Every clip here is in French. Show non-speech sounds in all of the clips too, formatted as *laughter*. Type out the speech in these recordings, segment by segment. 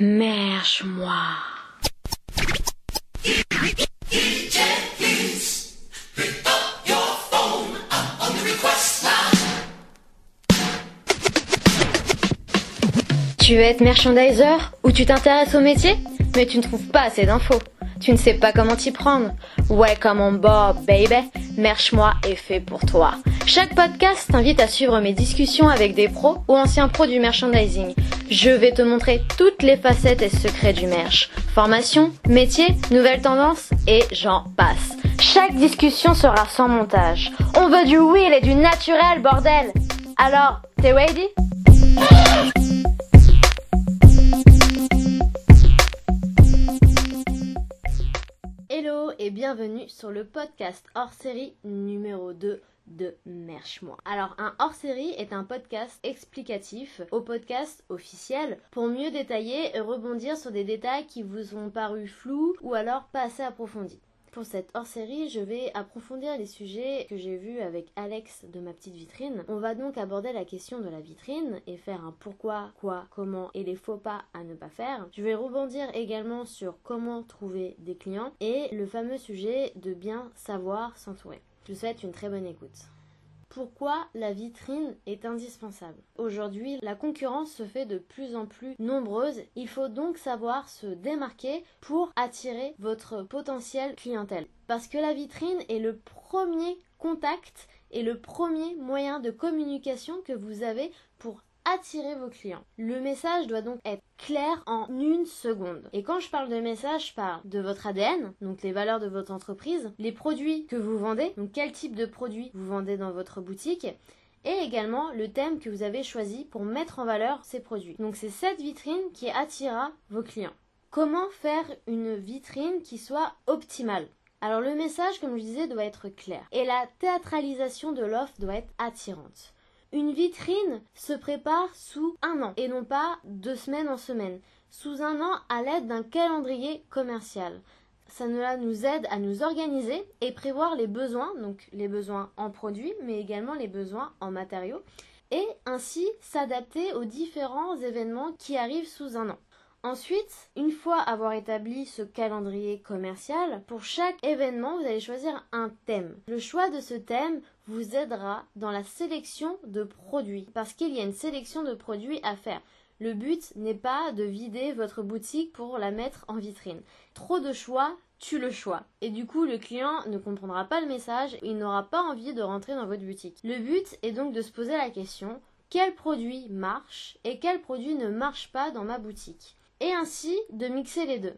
Merche-moi. Tu veux être merchandiser ou tu t'intéresses au métier? Mais tu ne trouves pas assez d'infos. Tu ne sais pas comment t'y prendre. Welcome on board, baby. Merche-moi est fait pour toi. Chaque podcast t'invite à suivre mes discussions avec des pros ou anciens pros du merchandising. Je vais te montrer toutes les facettes et secrets du merch. Formation, métier, nouvelles tendances et j'en passe. Chaque discussion sera sans montage. On veut du real et du naturel, bordel. Alors, t'es ready? Hello et bienvenue sur le podcast hors série numéro 2 de Merche-moi. Alors, un hors-série est un podcast explicatif au podcast officiel pour mieux détailler et rebondir sur des détails qui vous ont paru flous ou alors pas assez approfondis. Pour cette hors-série, je vais approfondir les sujets que j'ai vus avec Alex de ma petite vitrine. On va donc aborder la question de la vitrine et faire un pourquoi, quoi, comment et les faux pas à ne pas faire. Je vais rebondir également sur comment trouver des clients et le fameux sujet de bien savoir s'entourer. Je vous souhaite une très bonne écoute. Pourquoi la vitrine est indispensable? Aujourd'hui, la concurrence se fait de plus en plus nombreuse. Il faut donc savoir se démarquer pour attirer votre potentiel clientèle. Parce que la vitrine est le premier contact et le premier moyen de communication que vous avez pour attirer vos clients. Le message doit donc être clair en une seconde. Et quand je parle de message, je parle de votre ADN, donc les valeurs de votre entreprise, les produits que vous vendez, donc quel type de produits vous vendez dans votre boutique, et également le thème que vous avez choisi pour mettre en valeur ces produits. Donc c'est cette vitrine qui attirera vos clients. Comment faire une vitrine qui soit optimale? Alors le message, comme je disais, doit être clair. Et la théâtralisation de l'offre doit être attirante. Une vitrine se prépare sous un an et non pas de semaine en semaine. Sous un an à l'aide d'un calendrier commercial. Ça nous aide à nous organiser et prévoir les besoins, donc les besoins en produits, mais également les besoins en matériaux, et ainsi s'adapter aux différents événements qui arrivent sous un an. Ensuite, une fois avoir établi ce calendrier commercial, pour chaque événement, vous allez choisir un thème. Le choix de ce thème vous aidera dans la sélection de produits, parce qu'il y a une sélection de produits à faire. Le but n'est pas de vider votre boutique pour la mettre en vitrine. Trop de choix tue le choix. Et du coup, le client ne comprendra pas le message, il n'aura pas envie de rentrer dans votre boutique. Le but est donc de se poser la question, quel produit marche et quel produit ne marche pas dans ma boutique? Et ainsi de mixer les deux.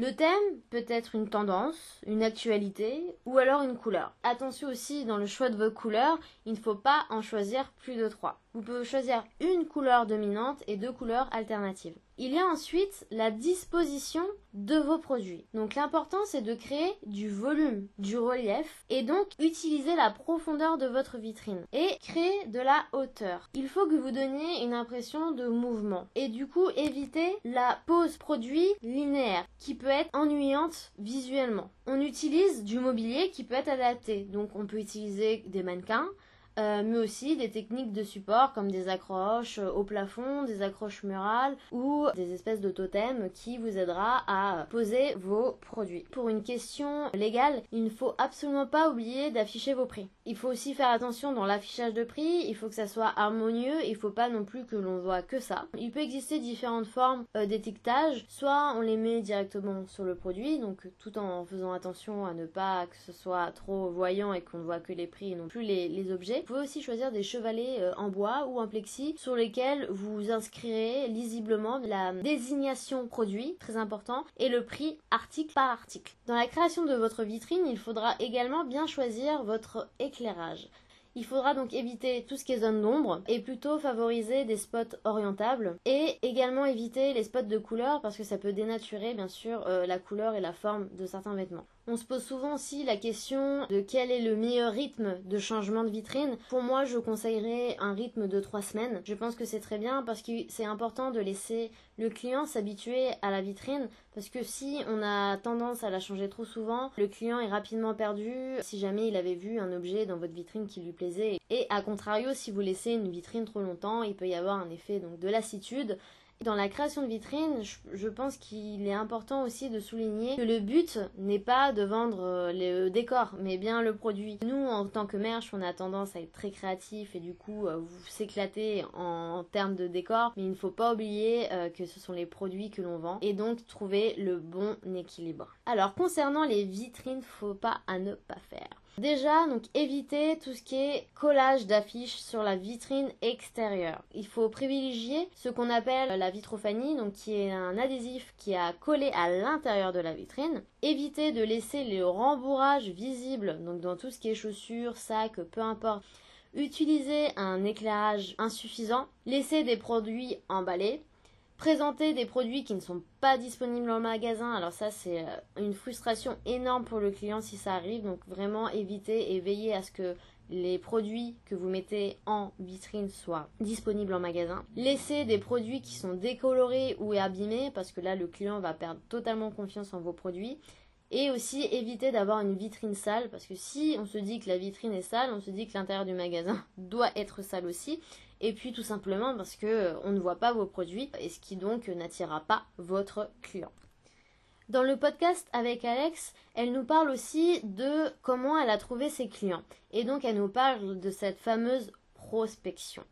Le thème peut être une tendance, une actualité ou alors une couleur. Attention aussi dans le choix de vos couleurs, il ne faut pas en choisir plus de trois. Vous pouvez choisir une couleur dominante et deux couleurs alternatives. Il y a ensuite la disposition de vos produits. Donc l'important c'est de créer du volume, du relief et donc utiliser la profondeur de votre vitrine et créer de la hauteur. Il faut que vous donniez une impression de mouvement et du coup éviter la pose produit linéaire qui peut être ennuyante visuellement. On utilise du mobilier qui peut être adapté. Donc on peut utiliser des mannequins, euh, mais aussi des techniques de support comme des accroches euh, au plafond, des accroches murales ou des espèces de totems qui vous aidera à poser vos produits. Pour une question légale, il ne faut absolument pas oublier d'afficher vos prix. Il faut aussi faire attention dans l'affichage de prix, il faut que ça soit harmonieux, il ne faut pas non plus que l'on voit que ça. Il peut exister différentes formes euh, d'étiquetage, soit on les met directement sur le produit, donc tout en faisant attention à ne pas que ce soit trop voyant et qu'on ne voit que les prix et non plus les, objets pouvez aussi choisir des chevalets euh, en bois ou en plexi sur lesquels vous inscrirez lisiblement la désignation produit, très important, et le prix article par article. Dans la création de votre vitrine, il faudra également bien choisir votre éclairage. Il faudra donc éviter tout ce qui est zone d'ombre et plutôt favoriser des spots orientables et également éviter les spots de couleur parce que ça peut dénaturer bien sûr euh, la couleur et la forme de certains vêtements. On se pose souvent aussi la question de quel est le meilleur rythme de changement de vitrine. Pour moi, je conseillerais un rythme de trois semaines. Je pense que c'est très bien parce que c'est important de laisser le client s'habituer à la vitrine parce que si on a tendance à la changer trop souvent, le client est rapidement perdu si jamais il avait vu un objet dans votre vitrine qui lui plaisait. Et à contrario, si vous laissez une vitrine trop longtemps, il peut y avoir un effet donc de lassitude Dans la création de vitrines, je, pense qu'il est important aussi de souligner que le but n'est pas de vendre euh, le décor, mais bien le produit. Nous, en tant que merch, on a tendance à être très créatif et du coup, euh, vous s'éclater en, termes de décor, mais il ne faut pas oublier euh, que ce sont les produits que l'on vend et donc trouver le bon équilibre. Alors, concernant les vitrines, faut pas à ne pas faire. Déjà, donc évitez tout ce qui est collage d'affiches sur la vitrine extérieure. Il faut privilégier ce qu'on appelle la vitrophanie, donc qui est un adhésif qui a collé à l'intérieur de la vitrine. Évitez de laisser le rembourrage visible, donc dans tout ce qui est chaussures, sacs, peu importe. Utilisez un éclairage insuffisant. Laissez des produits emballés présenter des produits qui ne sont pas disponibles en magasin. Alors ça, c'est euh, une frustration énorme pour le client si ça arrive. Donc vraiment évitez et veillez à ce que les produits que vous mettez en vitrine soient disponibles en magasin. Laissez des produits qui sont décolorés ou abîmés parce que là, le client va perdre totalement confiance en vos produits. Et aussi éviter d'avoir une vitrine sale parce que si on se dit que la vitrine est sale, on se dit que l'intérieur du magasin *laughs* doit être sale aussi. Et puis tout simplement parce que euh, on ne voit pas vos produits et ce qui donc n'attirera pas votre client. Dans le podcast avec Alex, elle nous parle aussi de comment elle a trouvé ses clients. Et donc elle nous parle de cette fameuse prospection.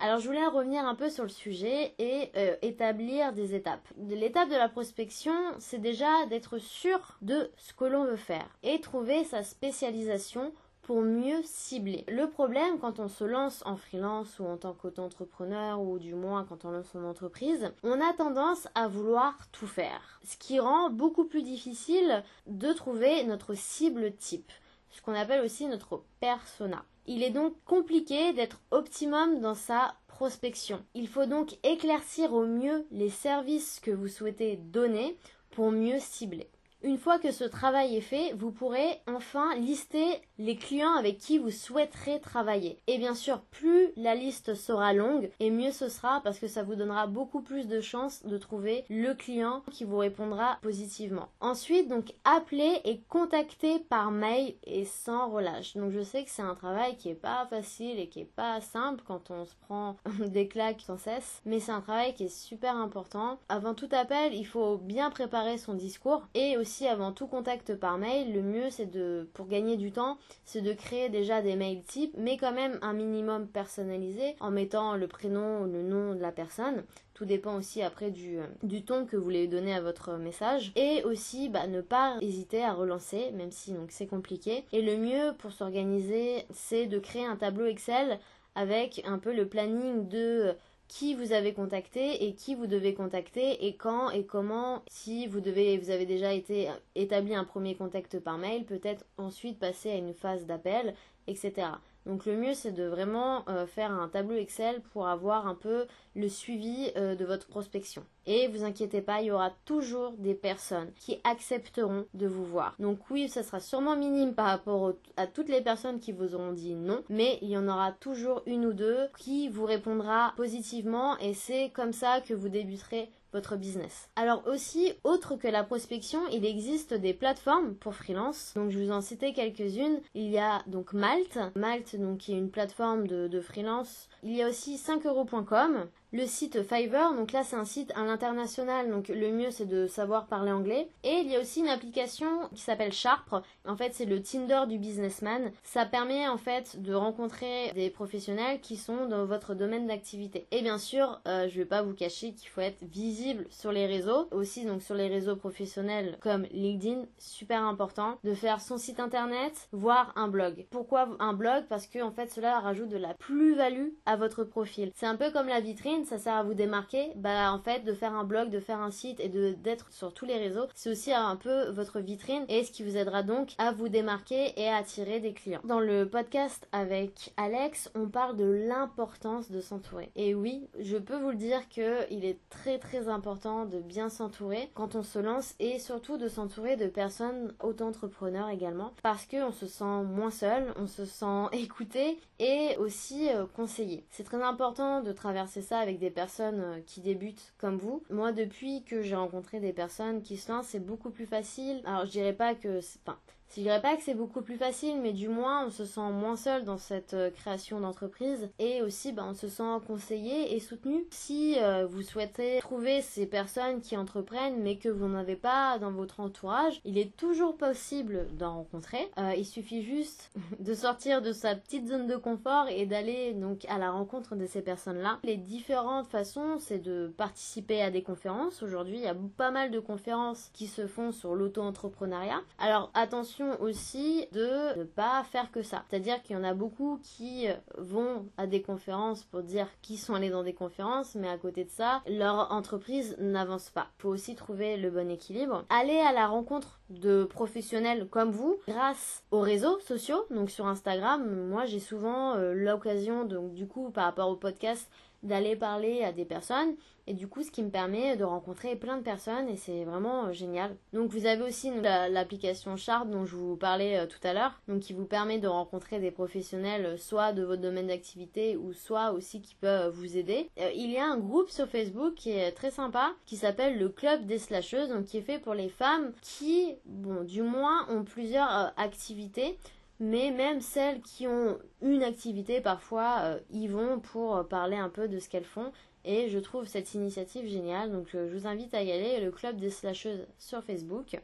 Alors je voulais revenir un peu sur le sujet et euh, établir des étapes. L'étape de la prospection, c'est déjà d'être sûr de ce que l'on veut faire et trouver sa spécialisation pour mieux cibler. Le problème quand on se lance en freelance ou en tant qu'auto-entrepreneur ou du moins quand on lance son entreprise, on a tendance à vouloir tout faire. Ce qui rend beaucoup plus difficile de trouver notre cible type, ce qu'on appelle aussi notre persona. Il est donc compliqué d'être optimum dans sa prospection. Il faut donc éclaircir au mieux les services que vous souhaitez donner pour mieux cibler. Une fois que ce travail est fait, vous pourrez enfin lister les clients avec qui vous souhaiterez travailler. Et bien sûr, plus la liste sera longue, et mieux ce sera parce que ça vous donnera beaucoup plus de chances de trouver le client qui vous répondra positivement. Ensuite, donc appelez et contactez par mail et sans relâche. Donc je sais que c'est un travail qui est pas facile et qui est pas simple quand on se prend *laughs* des claques sans cesse, mais c'est un travail qui est super important. Avant tout appel, il faut bien préparer son discours et aussi avant tout contact par mail, le mieux c'est de, pour gagner du temps, c'est de créer déjà des mails types, mais quand même un minimum personnalisé en mettant le prénom, le nom de la personne. Tout dépend aussi après du, du ton que vous voulez donner à votre message. Et aussi, bah, ne pas hésiter à relancer, même si donc c'est compliqué. Et le mieux pour s'organiser, c'est de créer un tableau Excel avec un peu le planning de qui vous avez contacté et qui vous devez contacter et quand et comment. Si vous devez vous avez déjà été établi un premier contact par mail peut-être ensuite passer à une phase d'appel etc donc le mieux c'est de vraiment euh, faire un tableau Excel pour avoir un peu le suivi euh, de votre prospection. Et vous inquiétez pas, il y aura toujours des personnes qui accepteront de vous voir. Donc oui, ça sera sûrement minime par rapport à toutes les personnes qui vous auront dit non, mais il y en aura toujours une ou deux qui vous répondra positivement et c'est comme ça que vous débuterez votre business. Alors aussi, autre que la prospection, il existe des plateformes pour freelance. Donc je vous en citais quelques-unes. Il y a donc Malte, Malte donc qui est une plateforme de, freelance. Il y a aussi 5euros.com, le site Fiverr, donc là c'est un site à l'international, donc le mieux c'est de savoir parler anglais. Et il y a aussi une application qui s'appelle Sharp, en fait c'est le Tinder du businessman. Ça permet en fait de rencontrer des professionnels qui sont dans votre domaine d'activité. Et bien sûr, euh, je vais pas vous cacher qu'il faut être visible sur les réseaux, aussi donc sur les réseaux professionnels comme LinkedIn, super important de faire son site internet, voire un blog. Pourquoi un blog? Parce que en fait cela rajoute de la plus-value à votre profil. C'est un peu comme la vitrine ça sert à vous démarquer, bah en fait de faire un blog, de faire un site et d'être sur tous les réseaux, c'est aussi un peu votre vitrine et ce qui vous aidera donc à vous démarquer et à attirer des clients. Dans le podcast avec Alex, on parle de l'importance de s'entourer. Et oui, je peux vous le dire que il est très très important de bien s'entourer quand on se lance et surtout de s'entourer de personnes auto-entrepreneurs également parce que on se sent moins seul, on se sent *laughs* écouté et aussi euh, conseillé. C'est très important de traverser ça avec des personnes euh, qui débutent comme vous. Moi, depuis que j'ai rencontré des personnes qui se lancent, c'est beaucoup plus facile. Alors, je dirais pas que, enfin, Je dirais pas que c'est beaucoup plus facile, mais du moins on se sent moins seul dans cette euh, création d'entreprise et aussi bah, on se sent conseillé et soutenu. Si euh, vous souhaitez trouver ces personnes qui entreprennent mais que vous n'avez pas dans votre entourage, il est toujours possible d'en rencontrer. Euh, il suffit juste *laughs* de sortir de sa petite zone de confort et d'aller donc à la rencontre de ces personnes-là. Les différentes façons, c'est de participer à des conférences. Aujourd'hui, il y a pas mal de conférences qui se font sur l'auto-entrepreneuriat. Alors attention aussi de ne pas faire que ça. C'est-à-dire qu'il y en a beaucoup qui vont à des conférences pour dire qu'ils sont allés dans des conférences, mais à côté de ça, leur entreprise n'avance pas. Il faut aussi trouver le bon équilibre. Aller à la rencontre de professionnels comme vous grâce aux réseaux sociaux, donc sur Instagram, moi j'ai souvent euh, l'occasion, donc du coup par rapport au podcast, d'aller parler à des personnes et du coup ce qui me permet de rencontrer plein de personnes et c'est vraiment euh, génial. Donc vous avez aussi l'application Chart dont je vous parlais euh, tout à l'heure, donc qui vous permet de rencontrer des professionnels euh, soit de votre domaine d'activité ou soit aussi qui peuvent vous aider. il y a un groupe sur Facebook qui est très sympa qui s'appelle le club des slasheuses donc qui est fait pour les femmes qui bon du moins ont plusieurs activités mais même celles qui ont une activité, parfois, euh, y vont pour euh, parler un peu de ce qu'elles font. Et je trouve cette initiative géniale, donc euh, je vous invite à y aller, le club des slasheuses sur Facebook.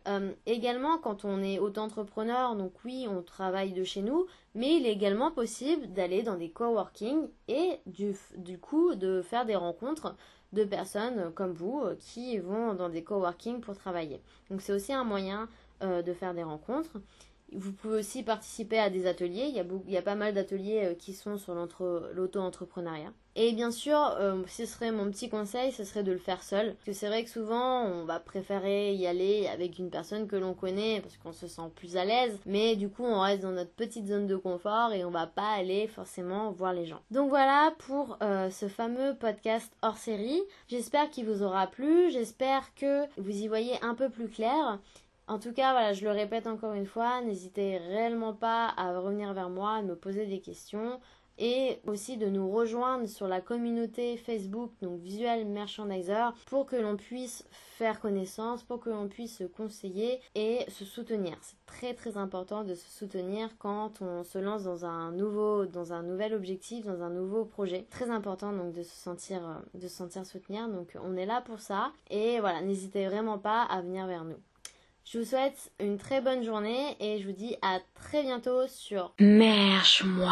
également, quand on est auto-entrepreneur, donc oui, on travaille de chez nous, mais il est également possible d'aller dans des coworking et du, du coup de faire des rencontres de personnes comme vous qui vont dans des coworking pour travailler. Donc c'est aussi un moyen de faire des rencontres. Vous pouvez aussi participer à des ateliers. Il y a, il y a pas mal d'ateliers euh, qui sont sur l'auto-entrepreneuriat. Et bien sûr, euh, ce serait mon petit conseil, ce serait de le faire seul. Parce que c'est vrai que souvent, on va préférer y aller avec une personne que l'on connaît parce qu'on se sent plus à l'aise. Mais du coup, on reste dans notre petite zone de confort et on va pas aller forcément voir les gens. Donc voilà pour euh, ce fameux podcast hors série. J'espère qu'il vous aura plu. J'espère que vous y voyez un peu plus clair. En tout cas, voilà, je le répète encore une fois, n'hésitez réellement pas à revenir vers moi, à me poser des questions et aussi de nous rejoindre sur la communauté Facebook, donc Visual Merchandiser, pour que l'on puisse faire connaissance, pour que l'on puisse se conseiller et se soutenir. C'est très très important de se soutenir quand on se lance dans un nouveau, dans un nouvel objectif, dans un nouveau projet. Très important donc de se sentir, de se sentir soutenir. Donc on est là pour ça et voilà, n'hésitez vraiment pas à venir vers nous. Je vous souhaite une très bonne journée et je vous dis à très bientôt sur Merche-moi.